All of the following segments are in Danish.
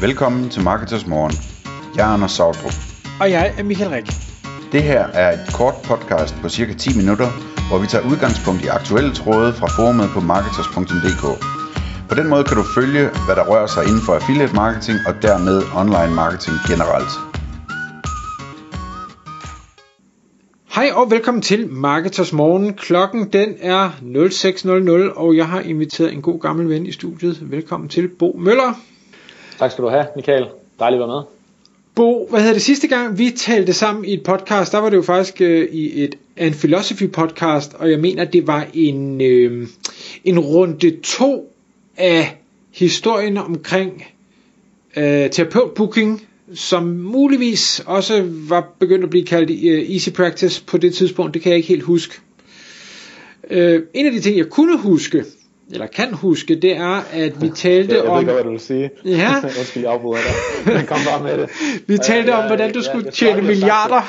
Velkommen til Marketers Morgen. Jeg er Anders Sautrup. Og jeg er Michael Rik. Det her er et kort podcast på cirka 10 minutter, hvor vi tager udgangspunkt i aktuelle tråde fra forumet på marketers.dk. På den måde kan du følge, hvad der rører sig inden for affiliate marketing og dermed online marketing generelt. Hej og velkommen til Marketers Morgen. Klokken den er 06.00, og jeg har inviteret en god gammel ven i studiet. Velkommen til Bo Møller. Tak skal du have, Michael. Dejligt at være med. Bo, hvad hedder det sidste gang, vi talte sammen i et podcast, der var det jo faktisk øh, i et en philosophy podcast, og jeg mener, det var en, øh, en runde to af historien omkring øh, terapeutbooking, som muligvis også var begyndt at blive kaldt øh, easy practice på det tidspunkt, det kan jeg ikke helt huske. Øh, en af de ting, jeg kunne huske, eller kan huske, det er, at vi talte jeg, jeg om... ved ikke, hvad du vil sige. Ja. Undskyld, jeg afbryder dig. Men kom bare med det. Vi talte Ja, om, ja, hvordan du ja, skulle jeg tjene jeg milliarder.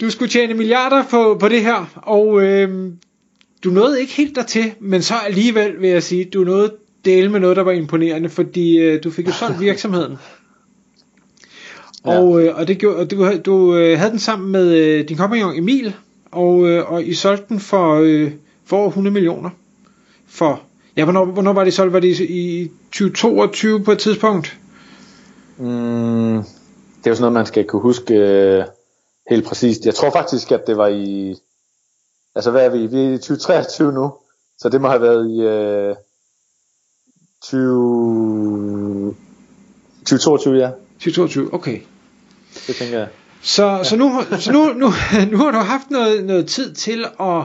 Du skulle tjene milliarder på, på det her, og øh, du nåede ikke helt dertil, men så alligevel vil jeg sige, du nåede dele med noget, der var imponerende, fordi øh, du fik jo solgt virksomheden. Ja. Og, øh, og, det gjorde, og du, du øh, havde den sammen med øh, din kompagnon Emil, og, øh, og I solgte den for, øh, for over 100 millioner. For, ja, hvornår, hvornår var det solgt? Var det i, i 2022 på et tidspunkt? Mm, det er jo sådan noget, man skal kunne huske øh, helt præcist. Jeg tror faktisk, at det var i... Altså, hvad er vi? Vi er i 2023 nu. Så det må have været i øh, 20... 2022, ja. 2022, okay. Det tænker jeg. Så, så, nu, så nu, nu, nu har du haft noget, noget tid til at,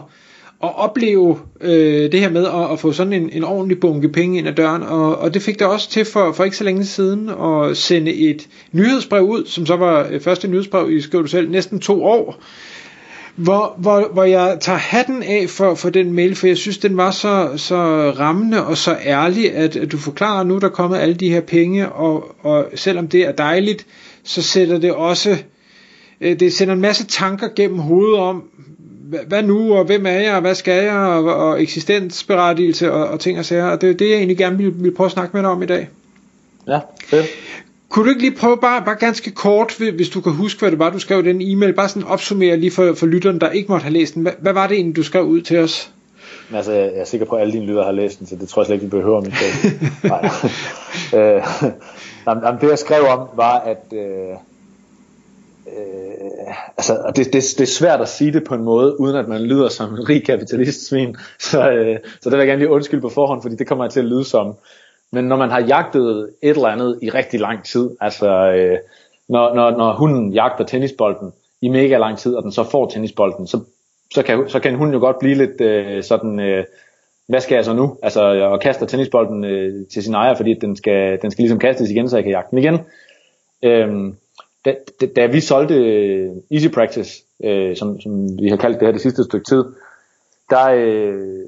at opleve øh, det her med at, at få sådan en, en ordentlig bunke penge ind ad døren, og, og det fik der også til for, for ikke så længe siden at sende et nyhedsbrev ud, som så var øh, første nyhedsbrev i, Skriv du selv, næsten to år, hvor, hvor, hvor jeg tager hatten af for, for den mail, for jeg synes, den var så, så rammende og så ærlig, at, at du forklarer nu, der er kommet alle de her penge, og, og selvom det er dejligt, så sætter det også, øh, det sender en masse tanker gennem hovedet om, hvad, nu, og hvem er jeg, og hvad skal jeg, og, og eksistensberettigelse og, og ting og sager, og det er det, jeg egentlig gerne vil, vil prøve at snakke med dig om i dag. Ja, fedt. Kunne du ikke lige prøve bare, bare ganske kort, hvis du kan huske, hvad det var, du skrev i den e-mail, bare sådan opsummere lige for, for lytteren, der ikke måtte have læst den. Hvad, hvad var det egentlig, du skrev ud til os? Men altså, jeg er sikker på, at alle dine lyttere har læst den, så det tror jeg slet ikke, vi behøver, Michael. Nej. øh, jamen, jamen, det jeg skrev om, var, at øh, øh, altså, og det, det, det er svært at sige det på en måde, uden at man lyder som en rig kapitalistsvin. Så, øh, så det vil jeg gerne lige undskylde på forhånd, fordi det kommer jeg til at lyde som. Men når man har jagtet et eller andet i rigtig lang tid, altså øh, når, når, når hunden jagter tennisbolden i mega lang tid, og den så får tennisbolden, så, så, kan, så kan hunden jo godt blive lidt øh, sådan, øh, hvad skal jeg så nu? Altså, og kaster tennisbolden øh, til sin ejer, fordi den skal, den skal ligesom kastes igen, så jeg kan jagte den igen. Øhm, da, da, da vi solgte øh, Easy Practice, øh, som, som vi har kaldt det her det sidste stykke tid, der, øh,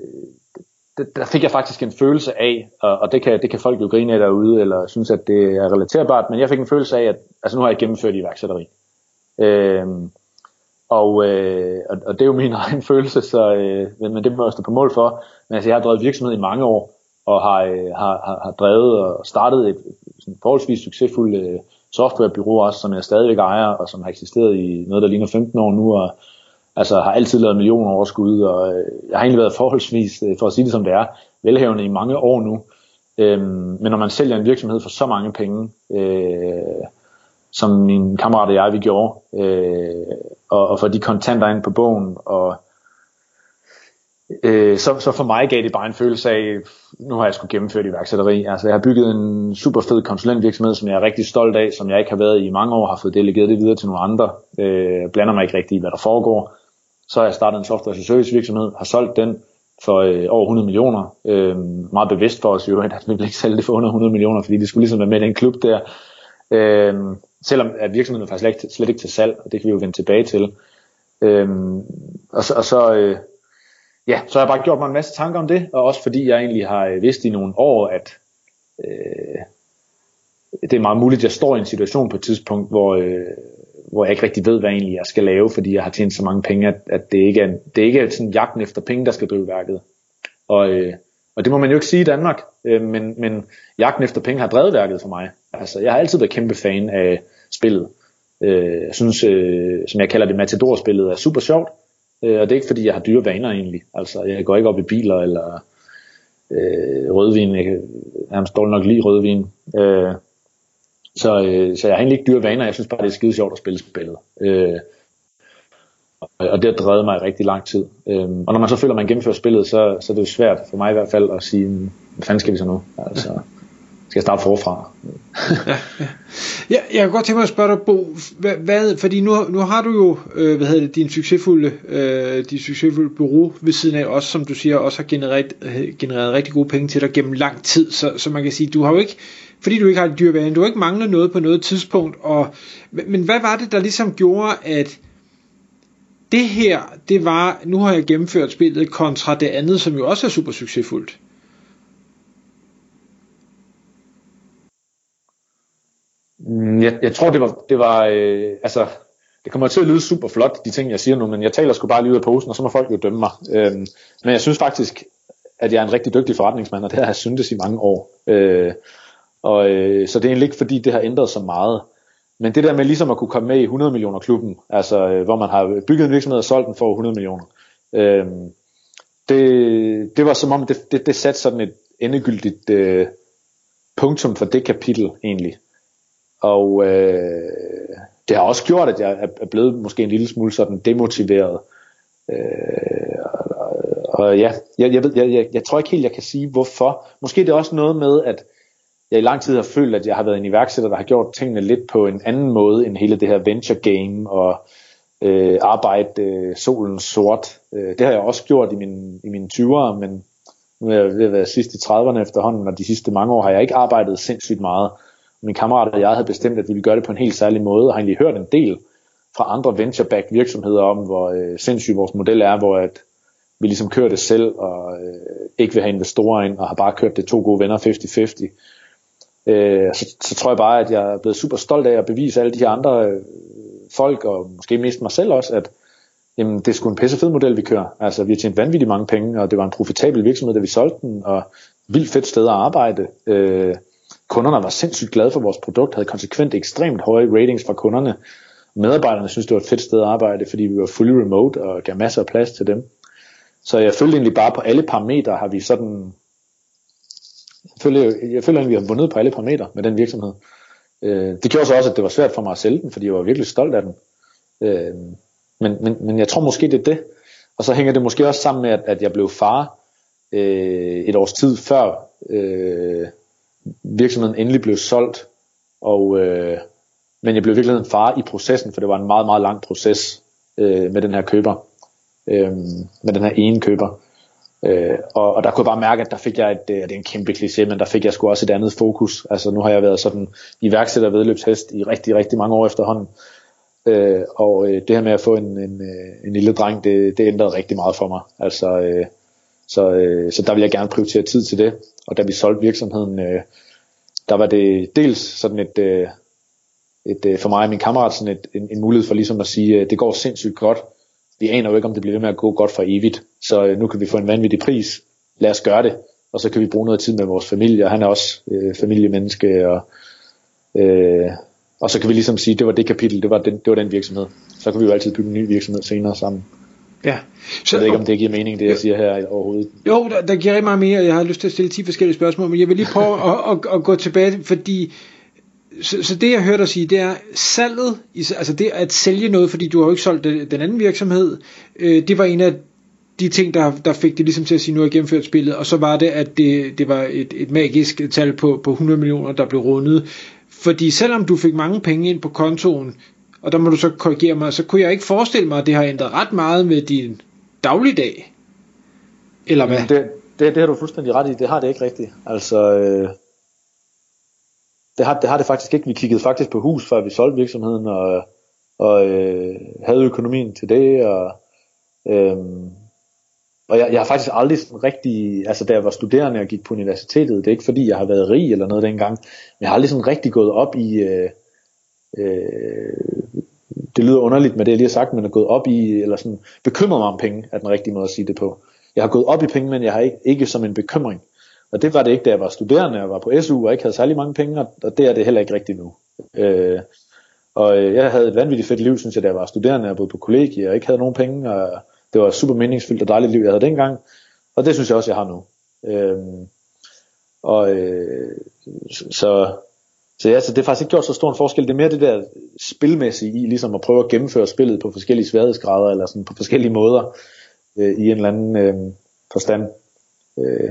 der fik jeg faktisk en følelse af, og, og det, kan, det kan folk jo grine af derude, eller synes, at det er relaterbart, men jeg fik en følelse af, at altså nu har jeg gennemført iværksætteri. Øh, og, øh, og, og det er jo min egen følelse, så, øh, men det må jeg stå på mål for. Men altså, jeg har drevet virksomhed i mange år, og har, øh, har, har, har drevet og startet et sådan forholdsvis succesfuldt øh, softwarebyrå også, som jeg stadigvæk ejer, og som har eksisteret i noget, der ligner 15 år nu, og altså har altid lavet millioner overskud, og øh, jeg har egentlig været forholdsvis, øh, for at sige det som det er, velhavende i mange år nu. Øhm, men når man sælger en virksomhed for så mange penge, øh, som min kammerat og jeg, vi gjorde, øh, og, og for de kontanter ind på bogen, og øh, så, så for mig gav det bare en følelse af, nu har jeg skulle gennemføre det iværksætteri. Altså jeg har bygget en super fed konsulentvirksomhed, som jeg er rigtig stolt af, som jeg ikke har været i mange år, har fået delegeret det videre til nogle andre, øh, blander mig ikke rigtig i, hvad der foregår. Så har jeg startet en software service virksomhed, har solgt den for øh, over 100 millioner. Øh, meget bevidst for os jo, at vi ville ikke sælge det for under 100 millioner, fordi det skulle ligesom være med i den klub der. Øh, selvom at virksomheden er faktisk slet ikke, slet ikke til salg, og det kan vi jo vende tilbage til. Øh, og så, og så øh, ja, så har jeg bare gjort mig en masse tanker om det, og også fordi jeg egentlig har øh, vidst i nogle år, at øh, det er meget muligt, at jeg står i en situation på et tidspunkt, hvor, øh, hvor jeg ikke rigtig ved, hvad egentlig jeg skal lave, fordi jeg har tjent så mange penge, at, at det ikke er, det ikke er sådan jagten efter penge, der skal drive værket. Og, øh, Og det må man jo ikke sige i Danmark, øh, men, men jagten efter penge har drevet værket for mig. Altså, jeg har altid været kæmpe fan af spillet. Øh, jeg synes, øh, som jeg kalder det, Matador-spillet er super sjovt. Øh, og det er ikke fordi, jeg har dyre vaner egentlig. Altså, jeg går ikke op i biler eller øh, rødvin. Jeg kan nærmest dårligt nok lide rødvin. Øh, så, øh, så jeg har egentlig ikke dyre vaner. Jeg synes bare, det er skide sjovt at spille spillet. Øh, og det har drevet mig i rigtig lang tid. Øhm, og når man så føler, at man gennemfører spillet, så, så er det jo svært for mig i hvert fald at sige, hvad fanden skal vi så nu? Altså, skal starte forfra? ja, ja. ja, jeg kan godt tænke mig at spørge dig, Bo, hvad, hvad fordi nu, nu har du jo, øh, hvad hedder det, din succesfulde, øh, din succesfulde bureau ved siden af, også som du siger, også har genereret, øh, genereret rigtig gode penge til dig gennem lang tid, så, så man kan sige, du har jo ikke, fordi du ikke har et dyrvane, du har ikke manglet noget på noget tidspunkt, og, men hvad var det, der ligesom gjorde, at det her, det var, nu har jeg gennemført spillet kontra det andet, som jo også er super succesfuldt. Mm, jeg, jeg tror, det var, det var øh, altså, det kommer til at lyde super flot, de ting, jeg siger nu, men jeg taler sgu bare lige ud af posen, og så må folk jo dømme mig. Øhm, men jeg synes faktisk, at jeg er en rigtig dygtig forretningsmand, og det har jeg syntes i mange år. Øh, og, øh, så det er egentlig ikke, fordi det har ændret så meget. Men det der med ligesom at kunne komme med i 100 millioner klubben, altså øh, hvor man har bygget en virksomhed og solgt den for 100 millioner, øh, det, det var som om, det, det, det satte sådan et endegyldigt øh, punktum for det kapitel egentlig. Og øh, det har også gjort, at jeg er blevet måske en lille smule sådan demotiveret. Øh, og, og ja, jeg, jeg, ved, jeg, jeg, jeg tror ikke helt, jeg kan sige hvorfor. Måske det er også noget med, at jeg i lang tid har følt, at jeg har været en iværksætter, der har gjort tingene lidt på en anden måde end hele det her venture game og øh, arbejde øh, solen sort. Øh, det har jeg også gjort i, min, i mine 20'ere, men nu er jeg ved at være sidst i 30'erne efterhånden, og de sidste mange år har jeg ikke arbejdet sindssygt meget. Min kammerat og jeg havde bestemt, at vi ville gøre det på en helt særlig måde, og har egentlig hørt en del fra andre venture-backed virksomheder om, hvor øh, sindssygt vores model er, hvor at vi ligesom kører det selv, og øh, ikke vil have investorer ind, og har bare kørt det to gode venner 50-50 øh, så, så tror jeg bare, at jeg er blevet super stolt af at bevise alle de her andre øh, folk, og måske mest mig selv også, at jamen, det er sgu en pissefed model, vi kører. Altså, vi har tjent vanvittigt mange penge, og det var en profitabel virksomhed, da vi solgte den, og vildt fedt sted at arbejde. Øh, kunderne var sindssygt glade for vores produkt, havde konsekvent ekstremt høje ratings fra kunderne. Medarbejderne synes det var et fedt sted at arbejde, fordi vi var fully remote og gav masser af plads til dem. Så jeg følte egentlig bare på alle parametre har vi sådan jeg føler, jeg føler at vi har vundet på alle parametre med den virksomhed. Øh, det gjorde så også, at det var svært for mig at sælge den, fordi jeg var virkelig stolt af den. Øh, men, men, men jeg tror måske, det er det. Og så hænger det måske også sammen med, at, at jeg blev far øh, et års tid før øh, virksomheden endelig blev solgt. Og, øh, men jeg blev virkelig en far i processen, for det var en meget, meget lang proces øh, med den her køber. Øh, med den her ene køber. Øh, og, og der kunne jeg bare mærke, at der fik jeg et, øh, det er en kæmpe kliché, men der fik jeg sgu også et andet fokus. Altså nu har jeg været sådan iværksætter vedløbshest i rigtig, rigtig mange år efterhånden. Øh, og øh, det her med at få en, en, øh, en lille dreng, det, det ændrede rigtig meget for mig. Altså, øh, så, øh, så der vil jeg gerne prioritere tid til det. Og da vi solgte virksomheden, øh, der var det dels sådan et, øh, et øh, for mig og min kammerat sådan et, en, en mulighed for ligesom at sige, øh, det går sindssygt godt vi aner jo ikke, om det bliver ved med at gå godt for evigt, så øh, nu kan vi få en vanvittig pris, lad os gøre det, og så kan vi bruge noget tid med vores familie, og han er også øh, familiemenneske, og, øh, og så kan vi ligesom sige, det var det kapitel, det var den, det var den virksomhed. Så kan vi jo altid bygge en ny virksomhed senere sammen. Ja. Så, jeg ved ikke, om det giver mening, det jeg siger her overhovedet. Jo, der, der giver rigtig meget mere. Jeg har lyst til at stille 10 forskellige spørgsmål, men jeg vil lige prøve at, at, at, at gå tilbage, fordi så, så det jeg hørte dig sige, det er salget, altså det at sælge noget, fordi du har jo ikke solgt den anden virksomhed, øh, det var en af de ting, der, der fik det ligesom til at sige, nu har jeg gennemført spillet, og så var det, at det, det var et, et magisk tal på, på 100 millioner, der blev rundet. Fordi selvom du fik mange penge ind på kontoen, og der må du så korrigere mig, så kunne jeg ikke forestille mig, at det har ændret ret meget med din dagligdag. Eller hvad? Det, det, det har du fuldstændig ret i, det har det ikke rigtigt. Altså, øh, det har, det har det faktisk ikke. Vi kiggede faktisk på hus, før vi solgte virksomheden, og, og øh, havde økonomien til det, og, øh, og jeg, jeg har faktisk aldrig sådan rigtig, altså da jeg var studerende og gik på universitetet, det er ikke fordi, jeg har været rig eller noget dengang, men jeg har aldrig sådan rigtig gået op i, øh, øh, det lyder underligt med det, jeg lige har sagt, men er gået op i, eller sådan bekymret mig om penge, er den rigtige måde at sige det på. Jeg har gået op i penge, men jeg har ikke, ikke som en bekymring. Og det var det ikke, da jeg var studerende og var på SU og ikke havde særlig mange penge, og det er det heller ikke rigtigt nu. Øh, og øh, jeg havde et vanvittigt fedt liv, synes jeg, da jeg var studerende og boede på kollegie og ikke havde nogen penge, og det var super meningsfyldt og dejligt liv, jeg havde dengang. Og det synes jeg også, jeg har nu. Øh, og øh, så, så ja, så det har faktisk ikke gjort så stor en forskel. Det er mere det der spilmæssige i, ligesom at prøve at gennemføre spillet på forskellige sværhedsgrader, eller sådan på forskellige måder, øh, i en eller anden øh, forstand. Øh,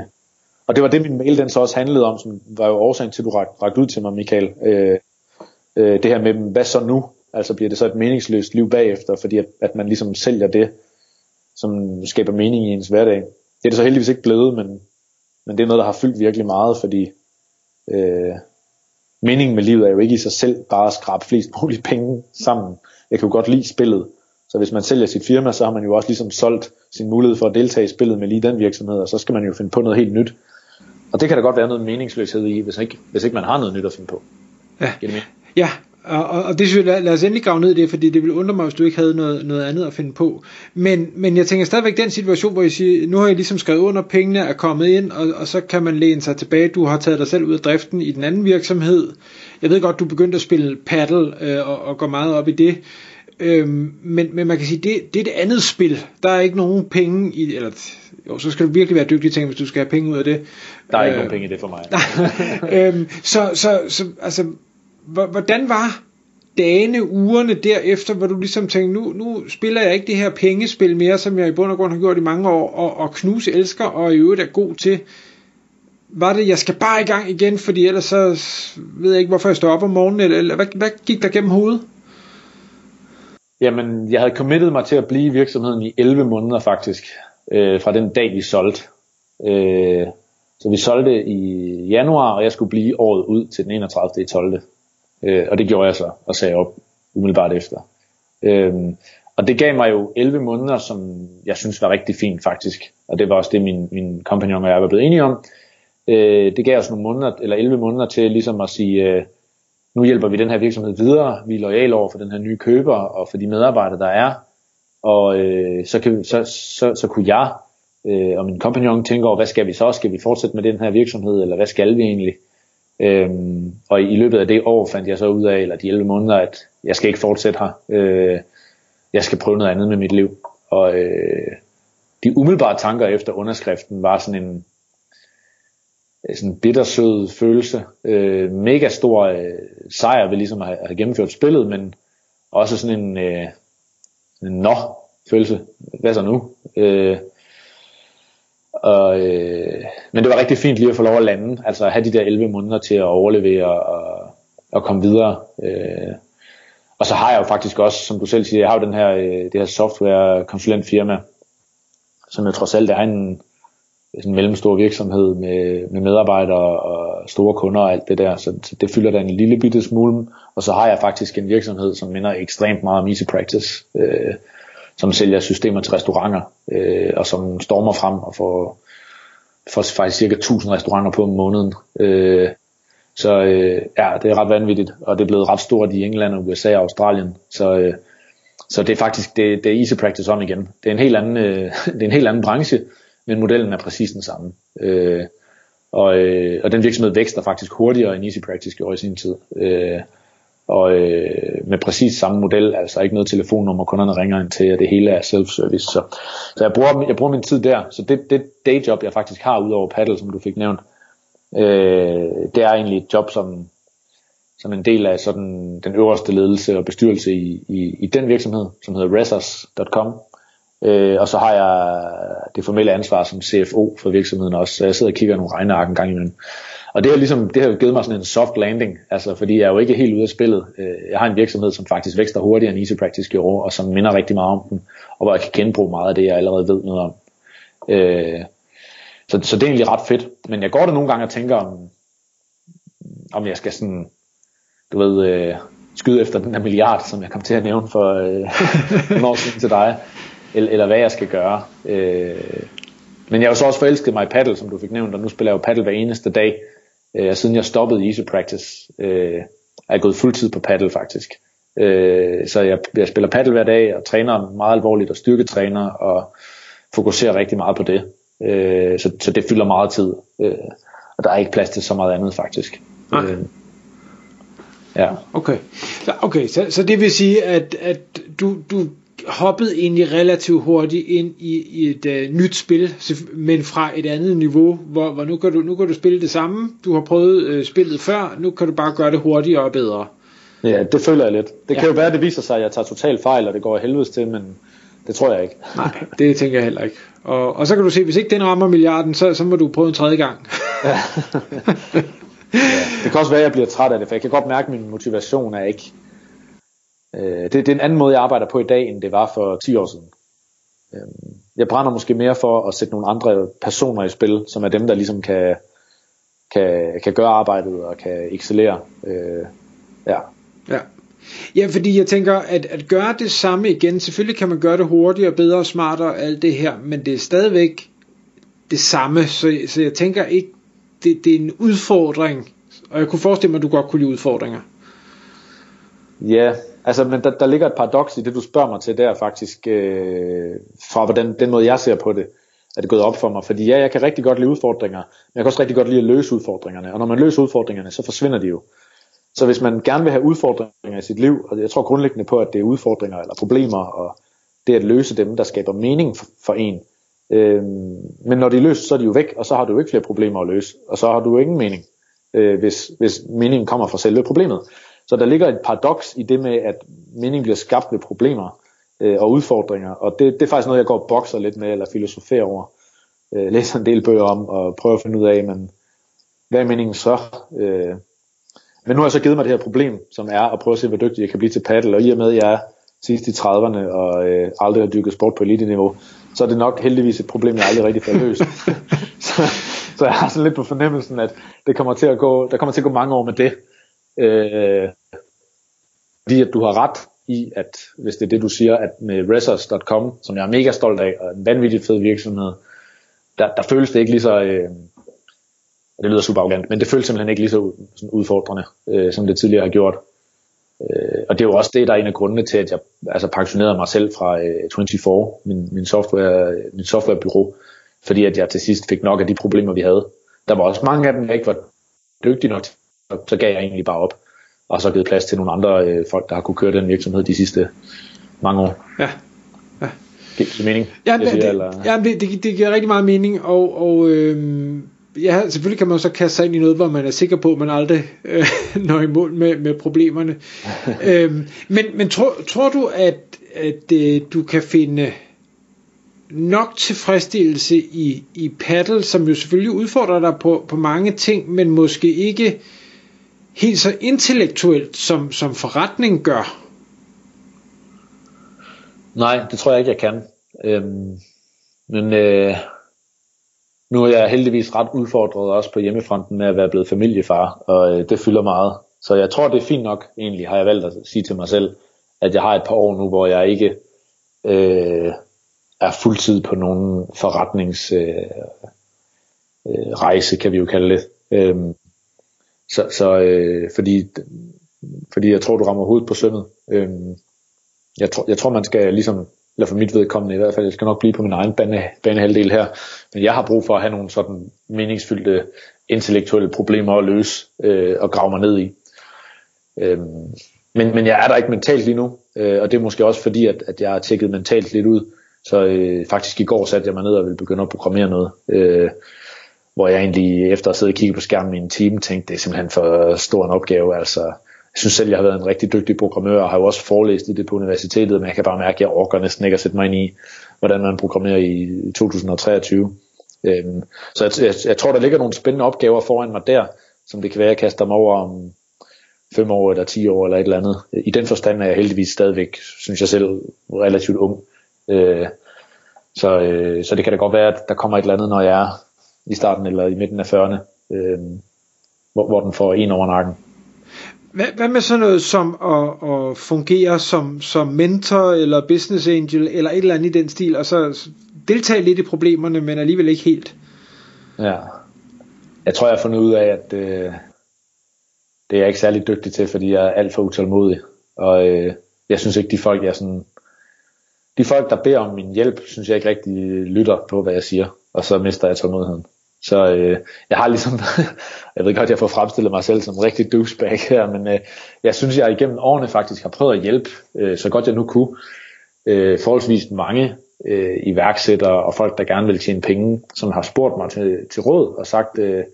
og det var det, min mail den så også handlede om, som var jo årsagen til, at du rakte ud til mig, Michael. Øh, øh, det her med, hvad så nu? Altså bliver det så et meningsløst liv bagefter, fordi at, at man ligesom sælger det, som skaber mening i ens hverdag. Det er det så heldigvis ikke blevet, men, men det er noget, der har fyldt virkelig meget, fordi øh, meningen med livet er jo ikke i sig selv bare at skrabe flest mulige penge sammen. Jeg kan jo godt lide spillet, så hvis man sælger sit firma, så har man jo også ligesom solgt sin mulighed for at deltage i spillet med lige den virksomhed, og så skal man jo finde på noget helt nyt. Og det kan der godt være noget meningsløshed i, hvis ikke, hvis ikke man har noget nyt at finde på. Ja, ja og, og det synes jeg, lad, lad os endelig grave ned i det, fordi det ville undre mig, hvis du ikke havde noget, noget andet at finde på. Men, men jeg tænker stadigvæk den situation, hvor I siger, nu har I ligesom skrevet under, pengene er kommet ind, og, og så kan man læne sig tilbage. Du har taget dig selv ud af driften i den anden virksomhed. Jeg ved godt, du begyndte at spille paddle øh, og, og går meget op i det. Øhm, men, men man kan sige, det, det er det andet spil. Der er ikke nogen penge i, eller jo, så skal du virkelig være dygtig ting, hvis du skal have penge ud af det. Der er øh, ikke nogen penge i det for mig. øhm, så, så, så, altså, hvordan var dagene, ugerne derefter, hvor du ligesom tænkte, nu, nu spiller jeg ikke det her pengespil mere, som jeg i bund og grund har gjort i mange år, og, og knuse elsker, og i øvrigt er god til. Var det, jeg skal bare i gang igen, fordi ellers så ved jeg ikke, hvorfor jeg står op om morgenen, eller, eller hvad, hvad gik der gennem hovedet? Jamen, jeg havde committet mig til at blive i virksomheden i 11 måneder faktisk, øh, fra den dag vi solgte. Øh, så vi solgte i januar, og jeg skulle blive året ud til den 31. i 12. Øh, og det gjorde jeg så, og sagde op umiddelbart efter. Øh, og det gav mig jo 11 måneder, som jeg synes var rigtig fint faktisk. Og det var også det, min, min kompagnon og jeg var blevet enige om. Øh, det gav os nogle måneder, eller 11 måneder til ligesom at sige, øh, nu hjælper vi den her virksomhed videre, vi er lojale over for den her nye køber og for de medarbejdere, der er. Og øh, så, kan, så, så, så kunne jeg øh, og min kompagnon tænke over, hvad skal vi så? Skal vi fortsætte med den her virksomhed, eller hvad skal vi egentlig? Øhm, og i løbet af det år fandt jeg så ud af, eller de 11 måneder, at jeg skal ikke fortsætte her. Øh, jeg skal prøve noget andet med mit liv. Og øh, de umiddelbare tanker efter underskriften var sådan en øh, sådan en bittersød følelse. Øh, mega stor øh, sejr ved ligesom at have, have gennemført spillet, men også sådan en, øh, en nå følelse. Hvad så nu? Øh, og, øh, men det var rigtig fint lige at få lov at lande, altså at have de der 11 måneder til at overlevere og, og komme videre. Øh, og så har jeg jo faktisk også, som du selv siger, jeg har jo den her, øh, det her software konsulentfirma, som jo trods alt er en, en mellemstor virksomhed med, med medarbejdere og store kunder og alt det der, så, så det fylder da en lille bitte smule. Og så har jeg faktisk en virksomhed, som minder ekstremt meget om Easy Practice. Øh, som sælger systemer til restauranter, øh, og som stormer frem og får, får faktisk cirka 1000 restauranter på om måneden. Øh, så øh, ja, det er ret vanvittigt, og det er blevet ret stort i England og USA og Australien. Så, øh, så det er faktisk det, det er easy practice om igen. Det er en helt anden, øh, det er en helt anden branche, men modellen er præcis den samme. Øh, og, øh, og den virksomhed vækster faktisk hurtigere end Easy Practice gjorde i sin tid. Øh, og øh, med præcis samme model, altså ikke noget telefonnummer, kunderne ringer ind til, og det hele er self-service. Så, så jeg, bruger, jeg bruger min tid der. Så det, det dayjob, jeg faktisk har udover paddle, som du fik nævnt, øh, det er egentlig et job, som, som en del af sådan den øverste ledelse og bestyrelse i, i, i den virksomhed, som hedder resers.com. Øh, og så har jeg det formelle ansvar som CFO for virksomheden også, så jeg sidder og kigger nogle regneark en gang imellem. Og det har, ligesom, det har jo givet mig sådan en soft landing, altså fordi jeg er jo ikke helt ude af spillet. Øh, jeg har en virksomhed, som faktisk vækster hurtigere end Easy Practice gjorde, og som minder rigtig meget om den, og hvor jeg kan genbruge meget af det, jeg allerede ved noget om. Øh, så, så det er egentlig ret fedt. Men jeg går der nogle gange og tænker, om, om jeg skal sådan, du ved, øh, skyde efter den her milliard, som jeg kom til at nævne for øh, år siden til dig, eller, eller hvad jeg skal gøre. Øh, men jeg har jo så også forelsket mig i paddle, som du fik nævnt, og nu spiller jeg jo paddle hver eneste dag. Øh, siden jeg stoppede Easy Practice, øh, er jeg gået fuldtid på paddle faktisk. Øh, så jeg, jeg spiller paddle hver dag og træner meget alvorligt og styrketræner og fokuserer rigtig meget på det. Øh, så, så det fylder meget tid. Øh, og der er ikke plads til så meget andet faktisk. Nej. Øh, ja. Okay, okay så, så det vil sige, at, at du, du hoppede egentlig relativt hurtigt ind i, i et uh, nyt spil, men fra et andet niveau, hvor, hvor nu, kan du, nu kan du spille det samme, du har prøvet uh, spillet før, nu kan du bare gøre det hurtigere og bedre. Ja, det føler jeg lidt. Det ja. kan jo være, at det viser sig, at jeg tager totalt fejl, og det går helvedes til, men det tror jeg ikke. Nej, det tænker jeg heller ikke. Og, og så kan du se, hvis ikke den rammer milliarden, så, så må du prøve en tredje gang. ja. ja. Det kan også være, at jeg bliver træt af det, for jeg kan godt mærke, at min motivation er ikke... Øh, det, det er en anden måde, jeg arbejder på i dag, end det var for 10 år siden. Øh, jeg brænder måske mere for at sætte nogle andre personer i spil, som er dem, der ligesom kan, kan, kan gøre arbejdet og kan excellere. Øh, ja. Ja. Ja, fordi jeg tænker, at, at gøre det samme igen, selvfølgelig kan man gøre det hurtigere, bedre, smartere, og alt det her, men det er stadigvæk det samme, så, så jeg tænker ikke, det, det er en udfordring, og jeg kunne forestille mig, at du godt kunne lide udfordringer. Ja, altså, men der, der ligger et paradoks i det, du spørger mig til, der faktisk, øh, fra hvordan, den måde, jeg ser på det, er det gået op for mig. Fordi ja, jeg kan rigtig godt lide udfordringer, men jeg kan også rigtig godt lide at løse udfordringerne. Og når man løser udfordringerne, så forsvinder de jo. Så hvis man gerne vil have udfordringer i sit liv, og jeg tror grundlæggende på, at det er udfordringer eller problemer, og det at løse dem, der skaber mening for en. Øh, men når de er løst, så er de jo væk, og så har du jo ikke flere problemer at løse, og så har du jo ingen mening, øh, hvis, hvis meningen kommer fra selve problemet. Så der ligger et paradoks i det med, at meningen bliver skabt ved problemer øh, og udfordringer, og det, det er faktisk noget, jeg går og bokser lidt med, eller filosoferer over. Øh, læser en del bøger om, og prøver at finde ud af, men hvad er meningen så? Øh, men nu har jeg så givet mig det her problem, som er at prøve at se, hvor dygtig jeg kan blive til paddle, og i og med, at jeg er sidst i 30'erne og øh, aldrig har dykket sport på elite-niveau, så er det nok heldigvis et problem, jeg aldrig rigtig får løst. så, så jeg har sådan lidt på fornemmelsen, at det kommer til at gå, der kommer til at gå mange år med det. Øh, fordi at du har ret i, at hvis det er det, du siger, at med Resos.com, som jeg er mega stolt af, og en vanvittigt fed virksomhed, der, der føles det ikke lige så... Øh, det lyder super arrogant, men det føles simpelthen ikke lige så sådan udfordrende, øh, som det tidligere har gjort. Øh, og det er jo også det, der er en af grundene til, at jeg altså, pensionerede mig selv fra øh, 24, min, min, software, min softwarebyrå, fordi at jeg til sidst fik nok af de problemer, vi havde. Der var også mange af dem, jeg ikke var dygtig nok til, og så gav jeg egentlig bare op, og så givet plads til nogle andre øh, folk, der har kunne køre den virksomhed de sidste mange år. Ja. ja. Giver det mening? Ja, det, siger, det, ja det, det, det giver rigtig meget mening, og, og øh, ja, selvfølgelig kan man så kaste sig ind i noget, hvor man er sikker på, at man aldrig øh, når i mål med, med problemerne. øhm, men men tror, tror du, at, at øh, du kan finde nok tilfredsstillelse i, i paddle, som jo selvfølgelig udfordrer dig på, på mange ting, men måske ikke helt så intellektuelt, som, som forretning gør? Nej, det tror jeg ikke, jeg kan. Øhm, men øh, nu er jeg heldigvis ret udfordret også på hjemmefronten med at være blevet familiefar, og øh, det fylder meget. Så jeg tror, det er fint nok, egentlig, har jeg valgt at sige til mig selv, at jeg har et par år nu, hvor jeg ikke øh, er fuldtid på nogen forretningsrejse, øh, øh, rejse, kan vi jo kalde det. Øhm, så så øh, fordi, fordi jeg tror, du rammer hovedet på sømmet. Øh, jeg, tror, jeg tror, man skal ligesom eller for mit vedkommende i hvert fald, jeg skal nok blive på min egen bane, banehalvdel her, men jeg har brug for at have nogle sådan meningsfyldte intellektuelle problemer at løse øh, og grave mig ned i. Øhm, men, men jeg er der ikke mentalt lige nu, øh, og det er måske også fordi, at, at jeg har tjekket mentalt lidt ud, så øh, faktisk i går satte jeg mig ned og ville begynde at programmere noget, øh, hvor jeg egentlig efter at sidde og kigge på skærmen i en time, tænkte, det er simpelthen for stor en opgave, altså jeg synes selv, jeg har været en rigtig dygtig programmør, og har jo også forelæst i det på universitetet, men jeg kan bare mærke, at jeg orker næsten ikke at sætte mig ind i, hvordan man programmerer i 2023. Øhm, så jeg, jeg, jeg tror, der ligger nogle spændende opgaver foran mig der, som det kan være, at jeg kaster mig over om fem år eller ti år eller et eller andet. I den forstand er jeg heldigvis stadigvæk, synes jeg selv, relativt ung. Øh, så, øh, så det kan da godt være, at der kommer et eller andet, når jeg er i starten eller i midten af 40'erne, øh, hvor, hvor den får en over nakken. Hvad, hvad med sådan noget som at, at fungere som, som mentor eller business angel eller et eller andet i den stil, og så deltage lidt i problemerne, men alligevel ikke helt? Ja. Jeg tror, jeg har fundet ud af, at øh, det er jeg ikke særlig dygtig til, fordi jeg er alt for utålmodig. Og øh, jeg synes ikke, de folk, jeg sådan... De folk, der beder om min hjælp, synes jeg ikke rigtig lytter på, hvad jeg siger. Og så mister jeg tålmodigheden. Så øh, jeg har ligesom, jeg ved godt, jeg får fremstillet mig selv som rigtig douchebag her, men øh, jeg synes, jeg igennem årene faktisk har prøvet at hjælpe, øh, så godt jeg nu kunne, øh, forholdsvis mange øh, iværksættere og folk, der gerne vil tjene penge, som har spurgt mig til, til råd og sagt, øh,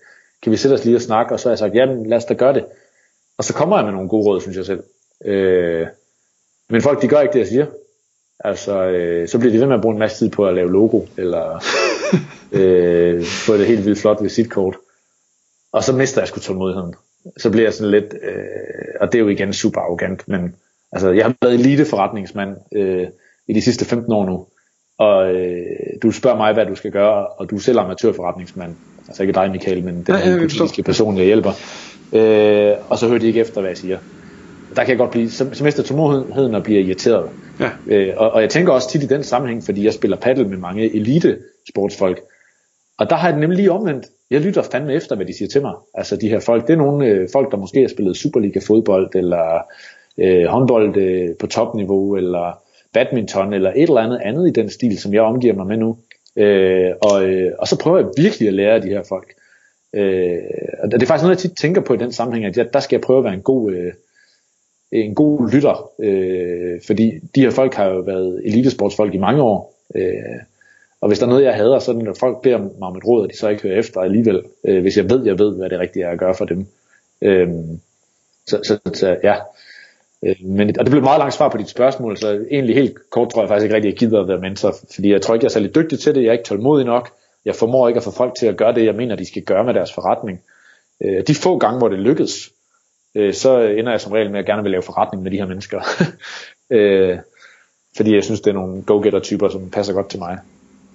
kan vi sætte os lige og snakke, og så har jeg sagt, jamen lad os da gøre det. Og så kommer jeg med nogle gode råd, synes jeg selv. Øh, men folk, de gør ikke det, jeg siger. Altså, øh, så bliver de ved med at bruge en masse tid på at lave logo, eller øh, få det helt vildt flot visitkort. Og så mister jeg sgu tålmodigheden. Så bliver jeg sådan lidt, øh, og det er jo igen super arrogant, men altså, jeg har været elite forretningsmand øh, i de sidste 15 år nu, og øh, du spørger mig, hvad du skal gøre, og du er selv amatørforretningsmand. Altså ikke dig, Michael, men den ja, politiske person, jeg hjælper. Øh, og så hører de ikke efter, hvad jeg siger. Der kan jeg godt blive, så, så mister tålmodigheden og bliver irriteret. Ja. Øh, og, og jeg tænker også tit i den sammenhæng, fordi jeg spiller paddle med mange elite sportsfolk, og der har jeg nemlig lige omvendt. Jeg lytter fandme efter, hvad de siger til mig. Altså de her folk, det er nogle øh, folk, der måske har spillet Superliga fodbold, eller øh, håndbold øh, på topniveau, eller badminton, eller et eller andet andet i den stil, som jeg omgiver mig med nu. Øh, og, øh, og så prøver jeg virkelig at lære af de her folk. Øh, og det er faktisk noget, jeg tit tænker på i den sammenhæng, at jeg, der skal jeg prøve at være en god, øh, en god lytter, øh, fordi de her folk har jo været elitesportsfolk i mange år, øh, og hvis der er noget, jeg hader, så er det, når folk beder mig om et råd, og de så ikke hører efter alligevel, øh, hvis jeg ved, jeg ved, hvad det rigtige er at gøre for dem. Øh, så, så, så ja, øh, men, og det blev meget langt svar på dit spørgsmål, så egentlig helt kort tror jeg faktisk ikke rigtig, at jeg gider at være mentor, fordi jeg tror ikke, jeg er særlig dygtig til det, jeg er ikke tålmodig nok, jeg formår ikke at få folk til at gøre det, jeg mener, de skal gøre med deres forretning. Øh, de få gange, hvor det lykkes, øh, så ender jeg som regel med at gerne vil lave forretning med de her mennesker. øh, fordi jeg synes, det er nogle go-getter-typer, som passer godt til mig.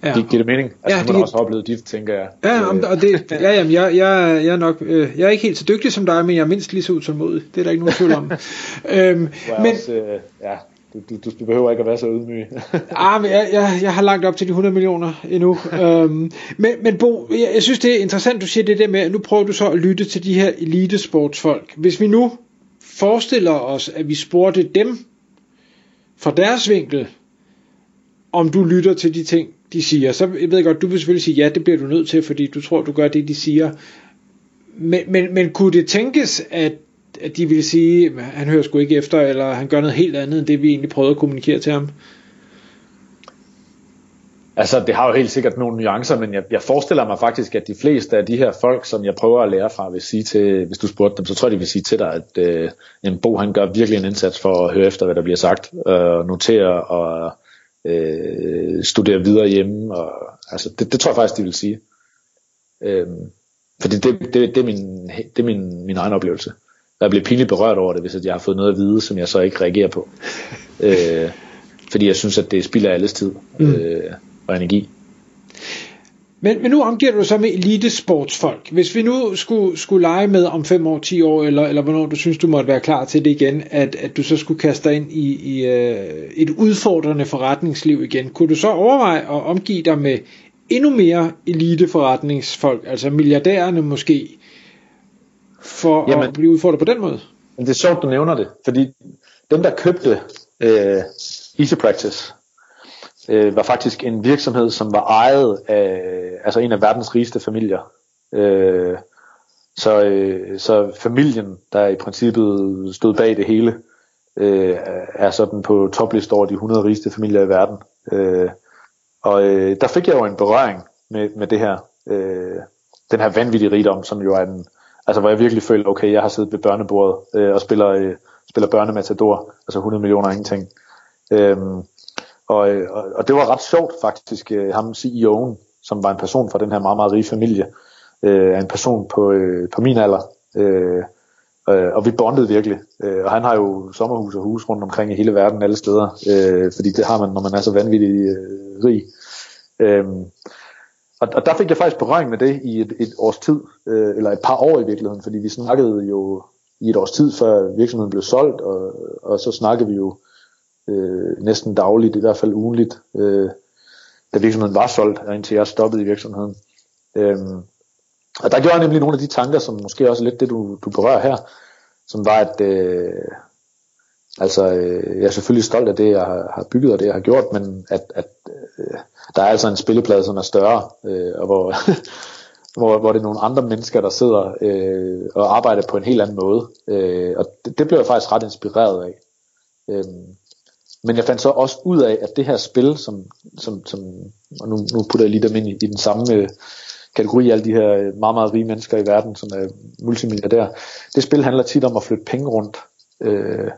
Ja. Det giver det mening? Altså, ja, det, også oplevet dit, tænker jeg. Ja, om, og det, ja, jamen, jeg, jeg, jeg, er nok, øh, jeg er ikke helt så dygtig som dig, men jeg er mindst lige så utålmodig. Det er der ikke nogen tvivl om. øhm, men, også, øh, ja, du, du, du behøver ikke at være så ydmyg. ah, men jeg, jeg, jeg har langt op til de 100 millioner endnu. øhm, men, men Bo, jeg, jeg synes det er interessant, du siger det der med, at nu prøver du så at lytte til de her elitesportsfolk. Hvis vi nu forestiller os, at vi spurgte dem fra deres vinkel, om du lytter til de ting, de siger. Så jeg ved godt, du vil selvfølgelig sige, ja, det bliver du nødt til, fordi du tror, du gør det, de siger. Men, men, men kunne det tænkes, at, at de ville sige, at han hører sgu ikke efter, eller han gør noget helt andet, end det vi egentlig prøvede at kommunikere til ham? Altså, det har jo helt sikkert nogle nuancer, men jeg, jeg forestiller mig faktisk, at de fleste af de her folk, som jeg prøver at lære fra, vil sige til, hvis du spurgte dem, så tror jeg, de vil sige til dig, at øh, en Bo, han gør virkelig en indsats for at høre efter, hvad der bliver sagt, øh, notere og øh, studere videre hjemme. Og, altså, det, det tror jeg faktisk, de vil sige. Øh, fordi det, det, det, er, min, det er min, min egen oplevelse. Jeg bliver pinligt berørt over det, hvis jeg har fået noget at vide, som jeg så ikke reagerer på. øh, fordi jeg synes, at det spilder alles tid mm. øh, og energi. Men, men nu omgiver du så med elitesportsfolk. Hvis vi nu skulle, skulle lege med om 5 år, 10 år, eller, eller hvornår du synes, du måtte være klar til det igen, at, at du så skulle kaste dig ind i, i uh, et udfordrende forretningsliv igen, kunne du så overveje at omgive dig med endnu mere eliteforretningsfolk, altså milliardærerne måske, for Jamen, at blive udfordret på den måde? Det er sjovt, du nævner det, fordi dem, der købte uh, Easy Practice, øh, var faktisk en virksomhed, som var ejet af altså en af verdens rigeste familier. Øh, så, øh, så familien, der i princippet stod bag det hele, øh, er sådan på toplist over de 100 rigeste familier i verden. Øh, og øh, der fik jeg jo en berøring med, med det her, øh, den her vanvittige rigdom, som jo er en, altså hvor jeg virkelig følte, okay, jeg har siddet ved børnebordet øh, og spiller, øh, spiller børnematador, altså 100 millioner ingenting. Øh, og, og, og det var ret sjovt faktisk, øh, ham CEO'en, som var en person fra den her meget, meget rige familie, øh, en person på, øh, på min alder, øh, øh, og vi bondede virkelig. Øh, og han har jo sommerhus og hus rundt omkring i hele verden, alle steder, øh, fordi det har man, når man er så vanvittig øh, rig. Øh, og, og der fik jeg faktisk berøring med det i et, et års tid, øh, eller et par år i virkeligheden, fordi vi snakkede jo i et års tid, før virksomheden blev solgt, og, og så snakkede vi jo øh, næsten dagligt, i hvert fald ugenligt, øh, da virksomheden var solgt, og indtil jeg stoppede i virksomheden. Øh, og der gjorde jeg nemlig nogle af de tanker, som måske også er lidt det, du, du berører her, som var, at øh, altså, øh, jeg er selvfølgelig stolt af det, jeg har, har bygget og det, jeg har gjort, men at, at øh, der er altså en spilleplade, som er større, øh, og hvor, hvor, hvor det er nogle andre mennesker, der sidder øh, og arbejder på en helt anden måde. Øh, og det, det blev jeg faktisk ret inspireret af. Øh, men jeg fandt så også ud af, at det her spil, som, som, som og nu, nu putter jeg lige dem ind i, i den samme øh, kategori, alle de her øh, meget, meget rige mennesker i verden, som er multimilliardærer, det spil handler tit om at flytte penge rundt. Øh,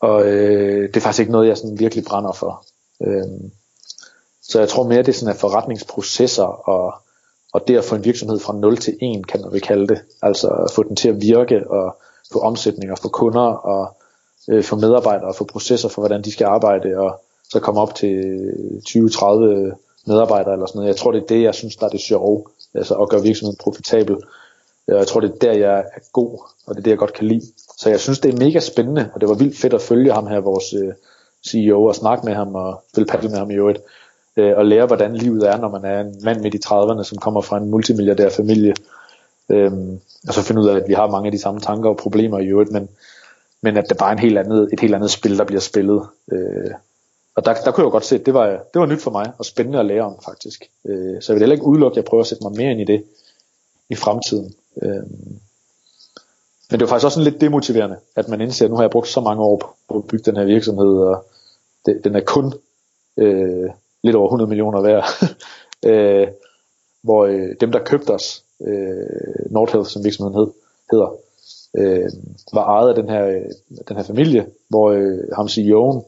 og øh, det er faktisk ikke noget, jeg sådan virkelig brænder for. Øh, så jeg tror mere, det er sådan, at forretningsprocesser og, og det at få en virksomhed fra 0 til 1, kan man vel kalde det. Altså at få den til at virke og få omsætning og få kunder og øh, for medarbejdere og få processer for, hvordan de skal arbejde og så komme op til øh, 20-30 øh, medarbejdere eller sådan noget. Jeg tror, det er det, jeg synes, der er det sjove. Altså at gøre virksomheden profitabel. Jeg tror, det er der, jeg er god, og det er det, jeg godt kan lide. Så jeg synes, det er mega spændende, og det var vildt fedt at følge ham her, vores øh, CEO, og snakke med ham og spille paddle med ham i øvrigt øh, og lære, hvordan livet er, når man er en mand midt i 30'erne, som kommer fra en multimilliardær familie. Øhm, og så finde ud af, at vi har mange af de samme tanker og problemer i øvrigt, men, men at det bare er en helt andet, et helt andet spil, der bliver spillet. Øh, og der, der kunne jeg jo godt se, at det var, det var nyt for mig, og spændende at lære om faktisk. Øh, så jeg vil heller ikke udelukke, at jeg prøver at sætte mig mere ind i det i fremtiden. Øh, men det var faktisk også sådan lidt demotiverende, at man indser, at nu har jeg brugt så mange år på at bygge den her virksomhed, og det, den er kun øh, lidt over 100 millioner værd. øh, hvor øh, dem, der købte os, øh, Nordhealth, som virksomheden hed, hedder, øh, var ejet af den her, øh, den her familie, hvor øh, ham CEO'en,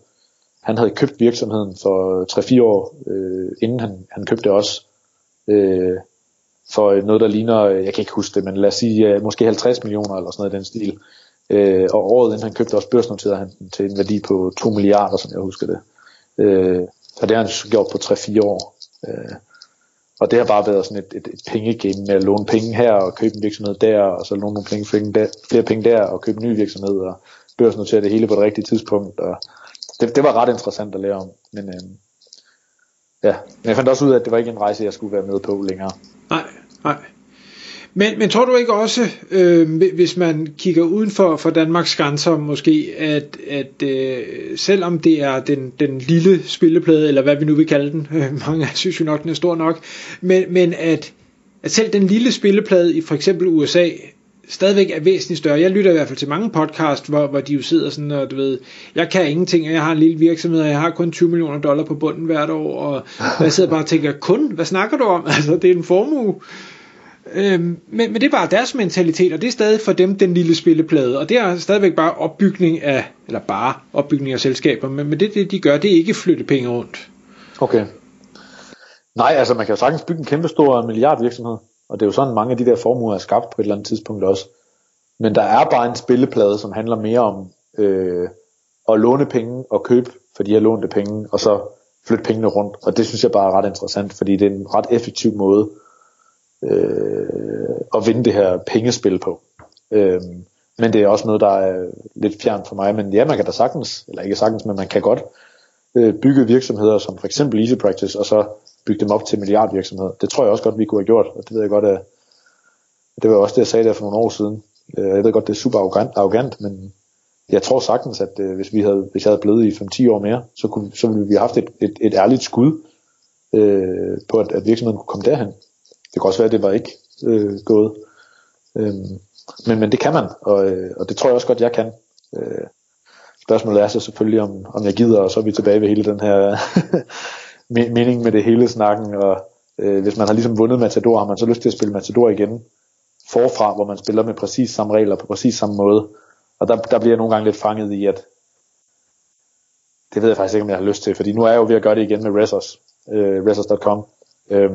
han havde købt virksomheden for 3-4 år, øh, inden han, han købte os, øh, for noget, der ligner, øh, jeg kan ikke huske det, men lad os sige, øh, måske 50 millioner eller sådan noget i den stil. Øh, og året inden han købte os børsnoterede han til en værdi på 2 milliarder, som jeg husker det. Øh, og det har han gjort på 3-4 år. Øh, og det har bare været sådan et, et, et pengegame med at låne penge her og købe en virksomhed der, og så låne nogle penge, penge der, flere penge der og købe en ny virksomhed og børsnotere det hele på det rigtige tidspunkt. Og det, det var ret interessant at lære om. Men, øh, ja. men jeg fandt også ud af, at det var ikke en rejse, jeg skulle være med på længere. Nej, nej. Men, men tror du ikke også, øh, hvis man kigger uden for, for Danmarks grænser måske, at, at øh, selvom det er den, den lille spilleplade, eller hvad vi nu vil kalde den, øh, mange synes jo nok, den er stor nok, men, men at, at selv den lille spilleplade i for eksempel USA stadigvæk er væsentligt større. Jeg lytter i hvert fald til mange podcast, hvor, hvor de jo sidder sådan, og du ved, jeg kan ingenting, og jeg har en lille virksomhed, og jeg har kun 20 millioner dollar på bunden hvert år, og jeg sidder bare og tænker, kun? Hvad snakker du om? Altså, det er en formue. Øhm, men, men det er bare deres mentalitet, og det er stadig for dem den lille spilleplade, og det er stadigvæk bare opbygning af, eller bare opbygning af selskaber, men, men det, det de gør, det er ikke flytte penge rundt. Okay. Nej, altså man kan jo sagtens bygge en kæmpe stor milliardvirksomhed, og det er jo sådan mange af de der formuer er skabt på et eller andet tidspunkt også. Men der er bare en spilleplade, som handler mere om øh, at låne penge og købe for de her lånte penge, og så flytte pengene rundt. Og det synes jeg bare er ret interessant, fordi det er en ret effektiv måde øh, at vinde det her pengespil på. Øh, men det er også noget, der er lidt fjern for mig. Men ja, man kan da sagtens, eller ikke sagtens, men man kan godt øh, bygge virksomheder som for eksempel Easy Practice, og så bygge dem op til milliardvirksomheder. Det tror jeg også godt, vi kunne have gjort, og det ved jeg godt, at det var også det, jeg sagde der for nogle år siden. Øh, jeg ved godt, det er super arrogant, arrogant men jeg tror sagtens, at øh, hvis, vi havde, hvis jeg havde blevet i 5-10 år mere, så, kunne, så ville vi have haft et, et, et ærligt skud øh, på, at, at virksomheden kunne komme derhen. Det kan også være, at det var ikke øh, gået. Øh, men, men det kan man, og, øh, og det tror jeg også godt, jeg kan. Øh, spørgsmålet er så selvfølgelig, om, om jeg gider, og så er vi tilbage ved hele den her mening med det hele snakken, og øh, hvis man har ligesom vundet Matador, har man så lyst til at spille Matador igen forfra, hvor man spiller med præcis samme regler på præcis samme måde. Og der, der bliver jeg nogle gange lidt fanget i, at det ved jeg faktisk ikke, om jeg har lyst til, fordi nu er jeg jo ved at gøre det igen med Resos, øh, Resos.com. Øh,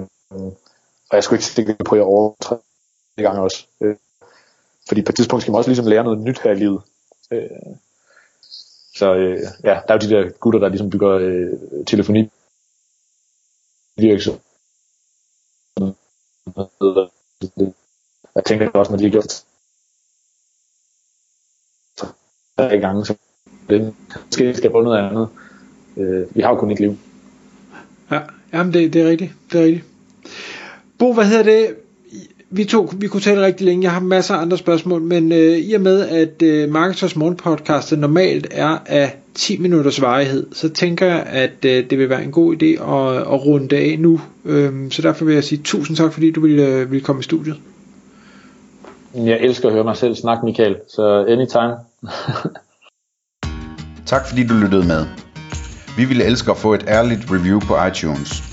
og jeg skulle ikke sikker på, at jeg overtræder det gange også. Øh, fordi på et tidspunkt skal man også ligesom lære noget nyt her i livet. Øh, så øh, ja, der er jo de der gutter, der ligesom bygger øh, telefoni virksomhed. Jeg tænker også, når de har gjort tre gange, så det måske skal på noget andet. Øh, vi har jo kun et liv. Ja, jamen det, det er rigtigt. Det er rigtigt. Bo, hvad hedder det? vi to vi kunne tale rigtig længe. Jeg har masser af andre spørgsmål, men øh, i og med, at øh, Marketers Morgenpodcast normalt er af 10 minutters varighed, så tænker jeg, at øh, det vil være en god idé at, at runde af nu. Øhm, så derfor vil jeg sige tusind tak, fordi du ville, øh, ville komme i studiet. Jeg elsker at høre mig selv snakke, Michael, så anytime. tak fordi du lyttede med. Vi ville elske at få et ærligt review på iTunes.